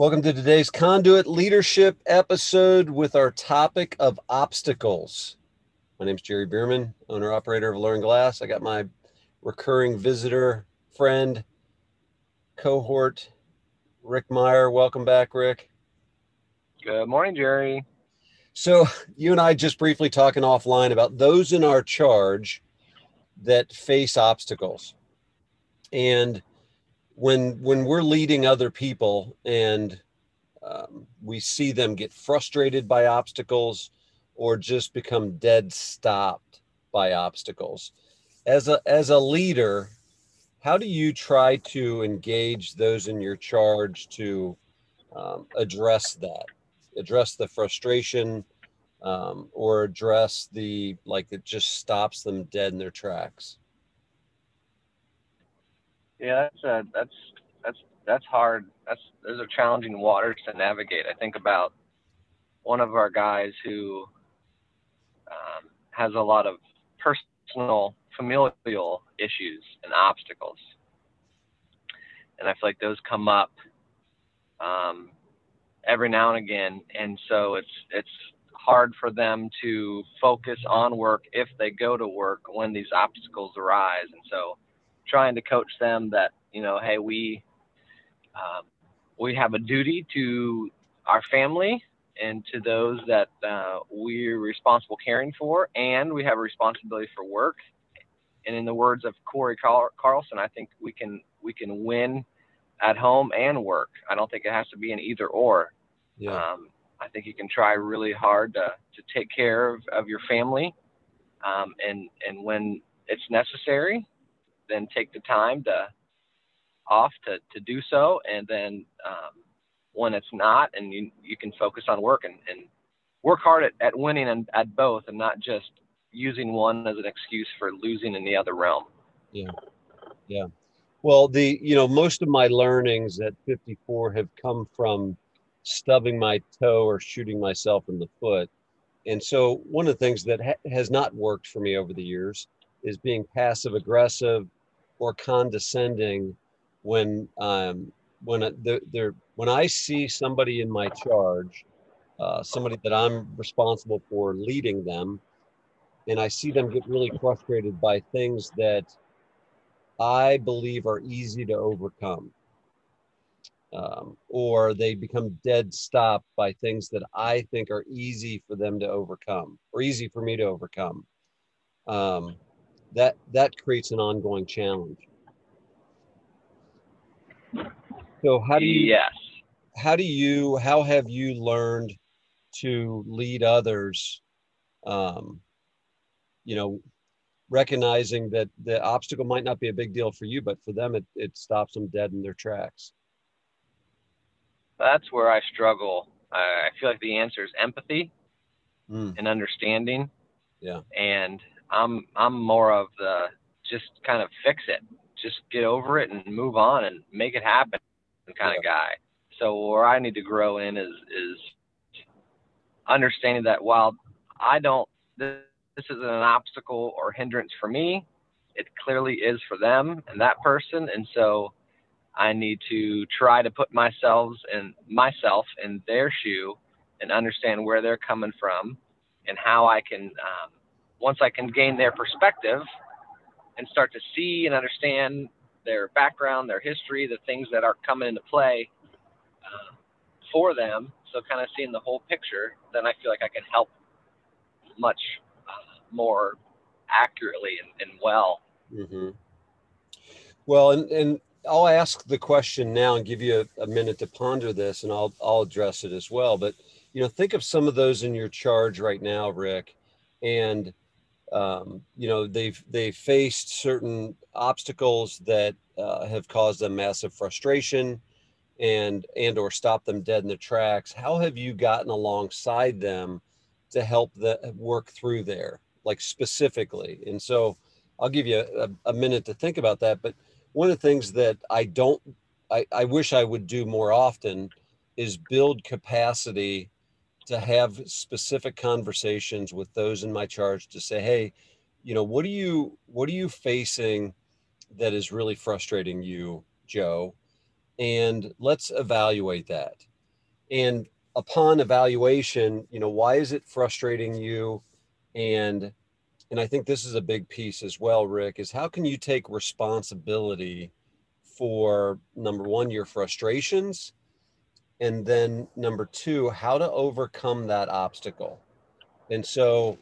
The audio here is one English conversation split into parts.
Welcome to today's Conduit Leadership episode with our topic of obstacles. My name is Jerry Beerman, owner operator of Alluring Glass. I got my recurring visitor, friend, cohort, Rick Meyer. Welcome back, Rick. Good morning, Jerry. So, you and I just briefly talking offline about those in our charge that face obstacles. And when when we're leading other people and um, we see them get frustrated by obstacles or just become dead stopped by obstacles. As a as a leader how do you try to engage those in your charge to um, address that? Address the frustration um, or address the like it just stops them dead in their tracks yeah, that's uh, that's that's that's hard. That's those are challenging waters to navigate. I think about one of our guys who um, has a lot of personal, familial issues and obstacles, and I feel like those come up um, every now and again, and so it's it's hard for them to focus on work if they go to work when these obstacles arise, and so trying to coach them that you know, hey, we um, we have a duty to our family and to those that uh, we're responsible caring for, and we have a responsibility for work. And in the words of Corey Carlson, I think we can we can win at home and work. I don't think it has to be an either or. Yeah. Um, I think you can try really hard to, to take care of, of your family, um, and and when it's necessary, then take the time to off to, to do so. And then um, when it's not, and you, you can focus on work and, and work hard at, at winning and at both and not just using one as an excuse for losing in the other realm. Yeah. Yeah. Well, the, you know, most of my learnings at 54 have come from stubbing my toe or shooting myself in the foot. And so one of the things that ha- has not worked for me over the years is being passive aggressive or condescending when um, when there when I see somebody in my charge, uh, somebody that I'm responsible for leading them, and I see them get really frustrated by things that I believe are easy to overcome. Um, or they become dead stop by things that I think are easy for them to overcome or easy for me to overcome. Um, that that creates an ongoing challenge. So how do you yes. how do you how have you learned to lead others um you know recognizing that the obstacle might not be a big deal for you but for them it, it stops them dead in their tracks? That's where i struggle. I feel like the answer is empathy mm. and understanding. Yeah. And i'm i'm more of the just kind of fix it. Just get over it and move on and make it happen kind of guy. So where I need to grow in is is understanding that while I don't this, this isn't an obstacle or hindrance for me, it clearly is for them and that person, and so I need to try to put myself and myself in their shoe and understand where they're coming from and how I can um, once I can gain their perspective and start to see and understand their background, their history, the things that are coming into play uh, for them. So, kind of seeing the whole picture, then I feel like I can help much uh, more accurately and, and well. Mm-hmm. Well, and, and I'll ask the question now and give you a, a minute to ponder this, and I'll I'll address it as well. But you know, think of some of those in your charge right now, Rick, and um, you know they've they've faced certain obstacles that uh, have caused them massive frustration and and or stopped them dead in their tracks. How have you gotten alongside them to help the work through there like specifically? And so i'll give you a, a minute to think about that but one of the things that i don't I, I wish i would do more often is build capacity to have specific conversations with those in my charge to say, hey, you know, what are you what are you facing that is really frustrating you, Joe? And let's evaluate that. and upon evaluation, you know, why is it frustrating you? And and I think this is a big piece as well, Rick, is how can you take responsibility for number one, your frustrations, and then number two, how to overcome that obstacle. And so,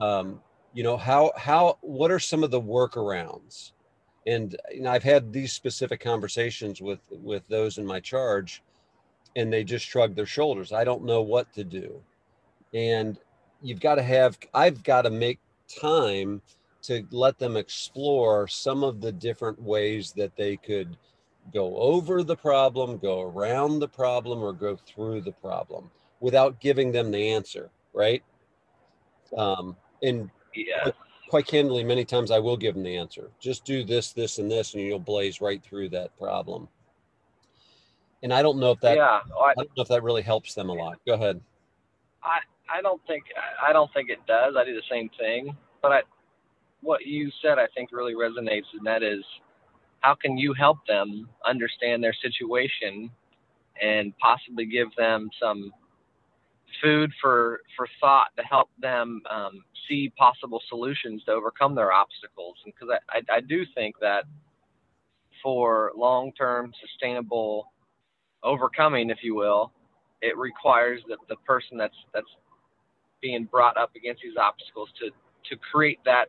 um, you know, how how what are some of the workarounds? And you know, I've had these specific conversations with with those in my charge, and they just shrug their shoulders. I don't know what to do, and you've got to have. I've got to make time to let them explore some of the different ways that they could go over the problem, go around the problem, or go through the problem without giving them the answer, right? Um, and Yeah. quite candidly, many times I will give them the answer. Just do this, this, and this, and you'll blaze right through that problem. And I don't know if that yeah. I, I don't know if that really helps them a lot. Go ahead. I don't think I don't think it does. I do the same thing, but I, what you said I think really resonates, and that is, how can you help them understand their situation, and possibly give them some food for for thought to help them um, see possible solutions to overcome their obstacles. Because I, I I do think that for long term sustainable overcoming, if you will, it requires that the person that's that's being brought up against these obstacles to to create that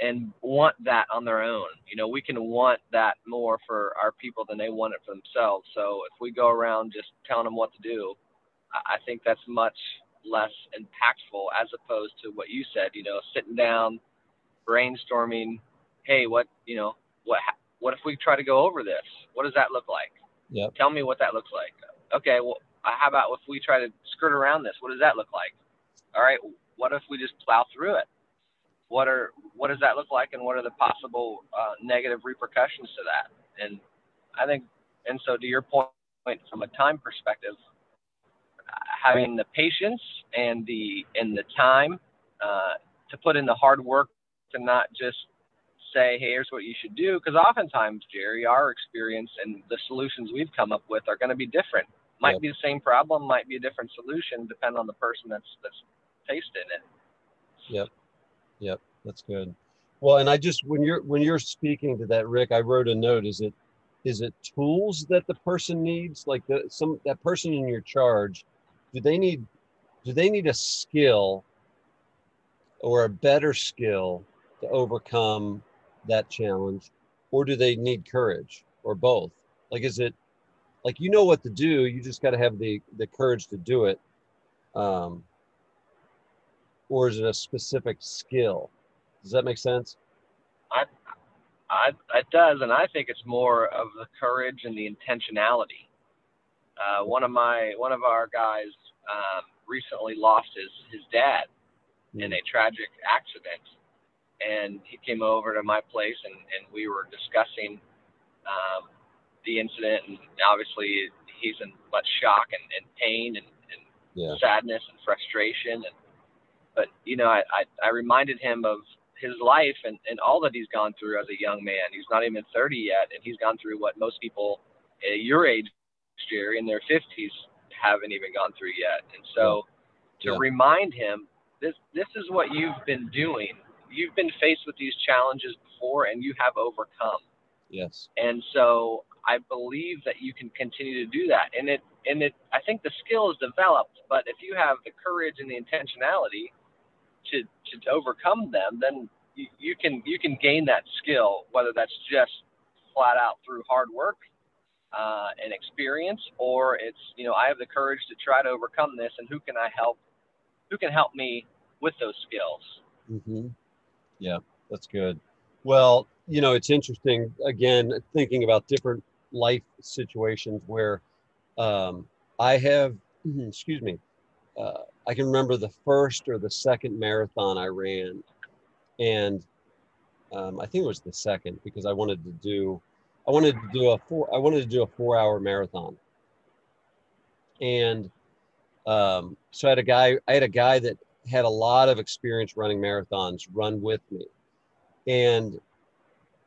and want that on their own. You know, we can want that more for our people than they want it for themselves. So if we go around just telling them what to do, I think that's much less impactful as opposed to what you said. You know, sitting down, brainstorming. Hey, what you know, what what if we try to go over this? What does that look like? Yep. Tell me what that looks like. Okay, well, uh, how about if we try to skirt around this? What does that look like? All right, what if we just plow through it? What are what does that look like, and what are the possible uh, negative repercussions to that? And I think, and so to your point, from a time perspective, having the patience and the and the time uh, to put in the hard work to not just say, hey, here's what you should do, because oftentimes, Jerry, our experience and the solutions we've come up with are going to be different. Might Yep. be the same problem, might be a different solution, depending on the person that's that's tasting it. Yep. Yep. That's good. Well, and I just when you're when you're speaking to that, Rick, I wrote a note. Is it is it tools that the person needs? Like the some that person in your charge, do they need do they need a skill or a better skill to overcome that challenge? Or do they need courage or both? Like is it like you know what to do, you just gotta have the the courage to do it. Um or is it a specific skill? Does that make sense? I, I, it does, and I think it's more of the courage and the intentionality. Uh, one of my one of our guys um, recently lost his his dad in a tragic accident, and he came over to my place, and and we were discussing um, the incident, and obviously he's in much shock and, and pain and, and Yeah. sadness and frustration, and but you know I, I I reminded him of his life and, and all that he's gone through as a young man. He's not even 30 yet, and he's gone through what most people at your age, Jerry, in their 50s haven't even gone through yet. And so to Yeah. remind him, this this is what you've been doing. You've been faced with these challenges before, and you have overcome. Yes. And so I believe that you can continue to do that. And it and it I think the skill is developed, but if you have the courage and the intentionality to to overcome them, then you, you can you can gain that skill, whether that's just flat out through hard work uh, and experience, or it's you know I have the courage to try to overcome this, and who can I help? Who can help me with those skills? hmm Yeah, that's good. Well, you know, it's interesting again thinking about different life situations where um, I have, excuse me, uh, I can remember the first or the second marathon I ran, and um, I think it was the second because I wanted to do, I wanted to do a four, I wanted to do a four-hour marathon, and um, so I had a guy, I had a guy that had a lot of experience running marathons run with me, and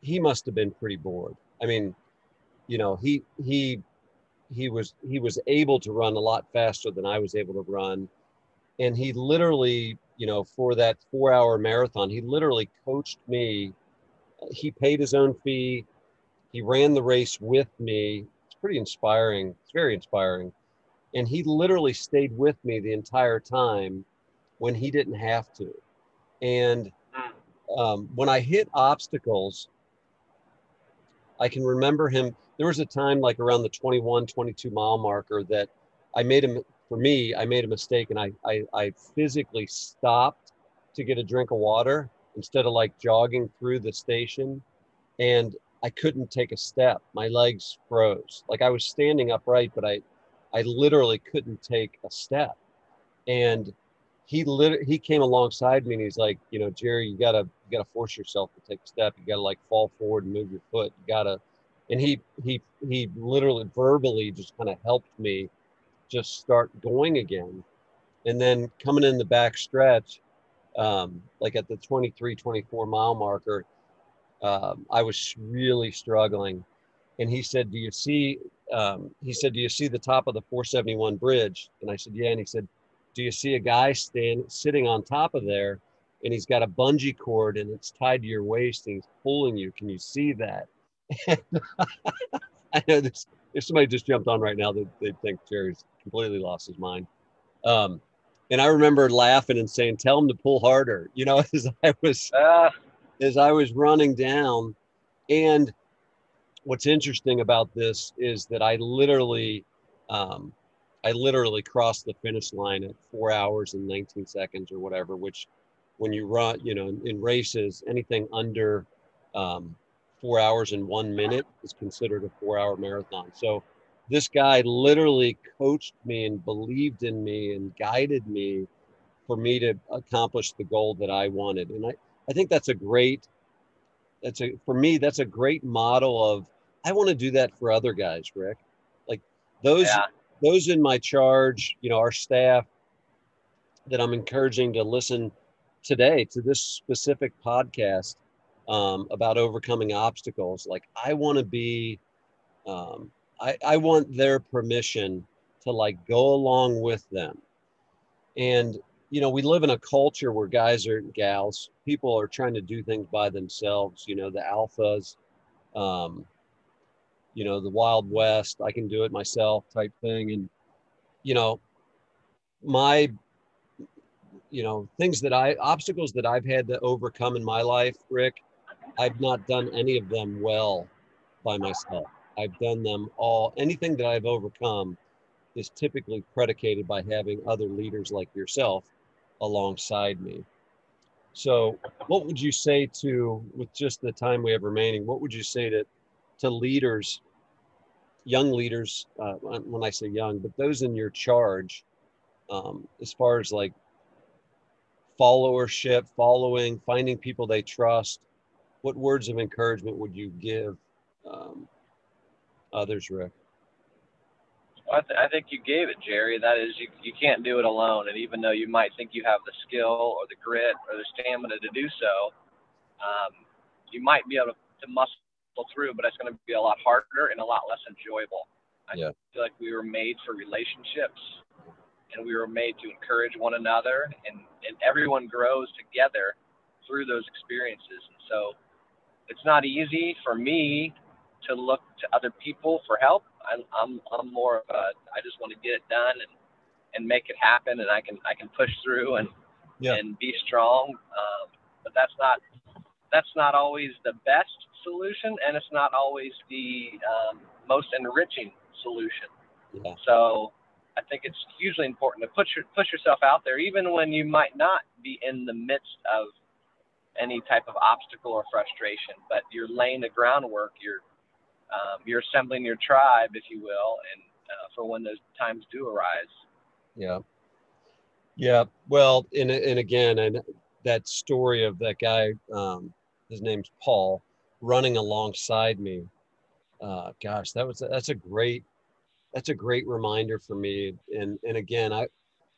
he must have been pretty bored. I mean, you know, he he he was he was able to run a lot faster than I was able to run, and he literally, you know, for that four hour marathon, he literally coached me. He paid his own fee. He ran the race with me. It's pretty inspiring. It's very inspiring, and he literally stayed with me the entire time when he didn't have to, and um, when I hit obstacles, I can remember him. There was a time like around the 21, 22 mile marker that I made him, for me, I made a mistake and I, I, I physically stopped to get a drink of water instead of like jogging through the station. And I couldn't take a step. My legs froze. Like I was standing upright, but I, I literally couldn't take a step. And he lit, he came alongside me and he's like, you know, Jerry, you gotta you gotta force yourself to take a step. You gotta like fall forward and move your foot. You gotta, and he he he literally verbally just kind of helped me just start going again. And then coming in the back stretch, um, like at the 23, 24 mile marker, um, I was really struggling. And he said, Do you see? Um, he said, Do you see the top of the 471 bridge? And I said, Yeah. And he said, do you see a guy stand sitting on top of there and he's got a bungee cord and it's tied to your waist and he's pulling you can you see that i know this if somebody just jumped on right now they, they'd think jerry's completely lost his mind um, and i remember laughing and saying tell him to pull harder you know as i was uh. as i was running down and what's interesting about this is that i literally um, I literally crossed the finish line at four hours and 19 seconds or whatever, which when you run, you know, in races, anything under um, four hours and one minute is considered a four hour marathon. So this guy literally coached me and believed in me and guided me for me to accomplish the goal that I wanted. And I, I think that's a great, that's a, for me, that's a great model of, I want to do that for other guys, Rick. Like those, yeah those in my charge, you know, our staff that I'm encouraging to listen today to this specific podcast um, about overcoming obstacles. Like I want to be, um, I, I want their permission to like go along with them. And, you know, we live in a culture where guys are gals, people are trying to do things by themselves, you know, the alphas, um, you know the wild west i can do it myself type thing and you know my you know things that i obstacles that i've had to overcome in my life rick i've not done any of them well by myself. I've done them all anything that i've overcome is typically predicated by having other leaders like yourself alongside me. So what would you say to with just the time we have remaining what would you say to to leaders young leaders, uh, when I say young, but those in your charge, um, as far as like followership, following, finding people they trust, what words of encouragement would you give um, others, Rick? I, th- I, think you gave it, Jerry. That is, you, you can't do it alone. And even though you might think you have the skill or the grit or the stamina to do so, um, you might be able to, to muscle through, but it's going to be a lot harder and a lot less enjoyable. I yeah. feel like we were made for relationships and we were made to encourage one another and, and everyone grows together through those experiences. And so it's not easy for me to look to other people for help. I'm, I'm, I'm more of a, I just want to get it done and, and make it happen and I can, I can push through and, yeah. and be strong. Um, but that's not, that's not always the best solution, and it's not always the um, most enriching solution. Yeah. So I think it's hugely important to put your, push yourself out there, even when you might not be in the midst of any type of obstacle or frustration, but you're laying the groundwork. You're um, you're assembling your tribe, if you will, and uh, for when those times do arise. Yeah. Yeah. Well, and and again, and that story of that guy, um, his name's Paul running alongside me. Uh, gosh, that was that's a great that's a great reminder for me. And and again, I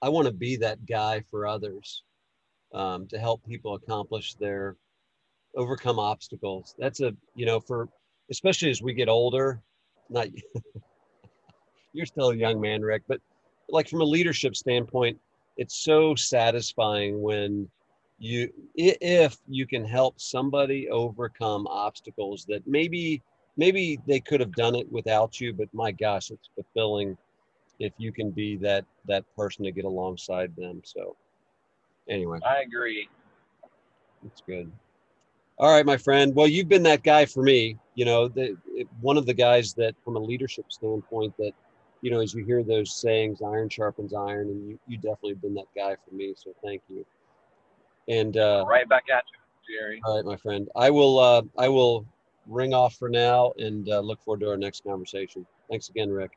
I want to be that guy for others um, to help people accomplish their overcome obstacles. That's a you know for especially as we get older, not you're still a young man, Rick, but like from a leadership standpoint, it's so satisfying when you if you can help somebody overcome obstacles that maybe maybe they could have done it without you, but my gosh, it's fulfilling if you can be that that person to get alongside them. So anyway, I agree. That's good. All right, my friend. Well, you've been that guy for me. You know, the, it- one of the guys that, from a leadership standpoint, that, you know, as you hear those sayings, iron sharpens iron, and you, you definitely been that guy for me. So thank you. And uh, Right back at you, Jerry. all right, my friend. I will. Uh, I will ring off for now, and uh, look forward to our next conversation. Thanks again, Rick.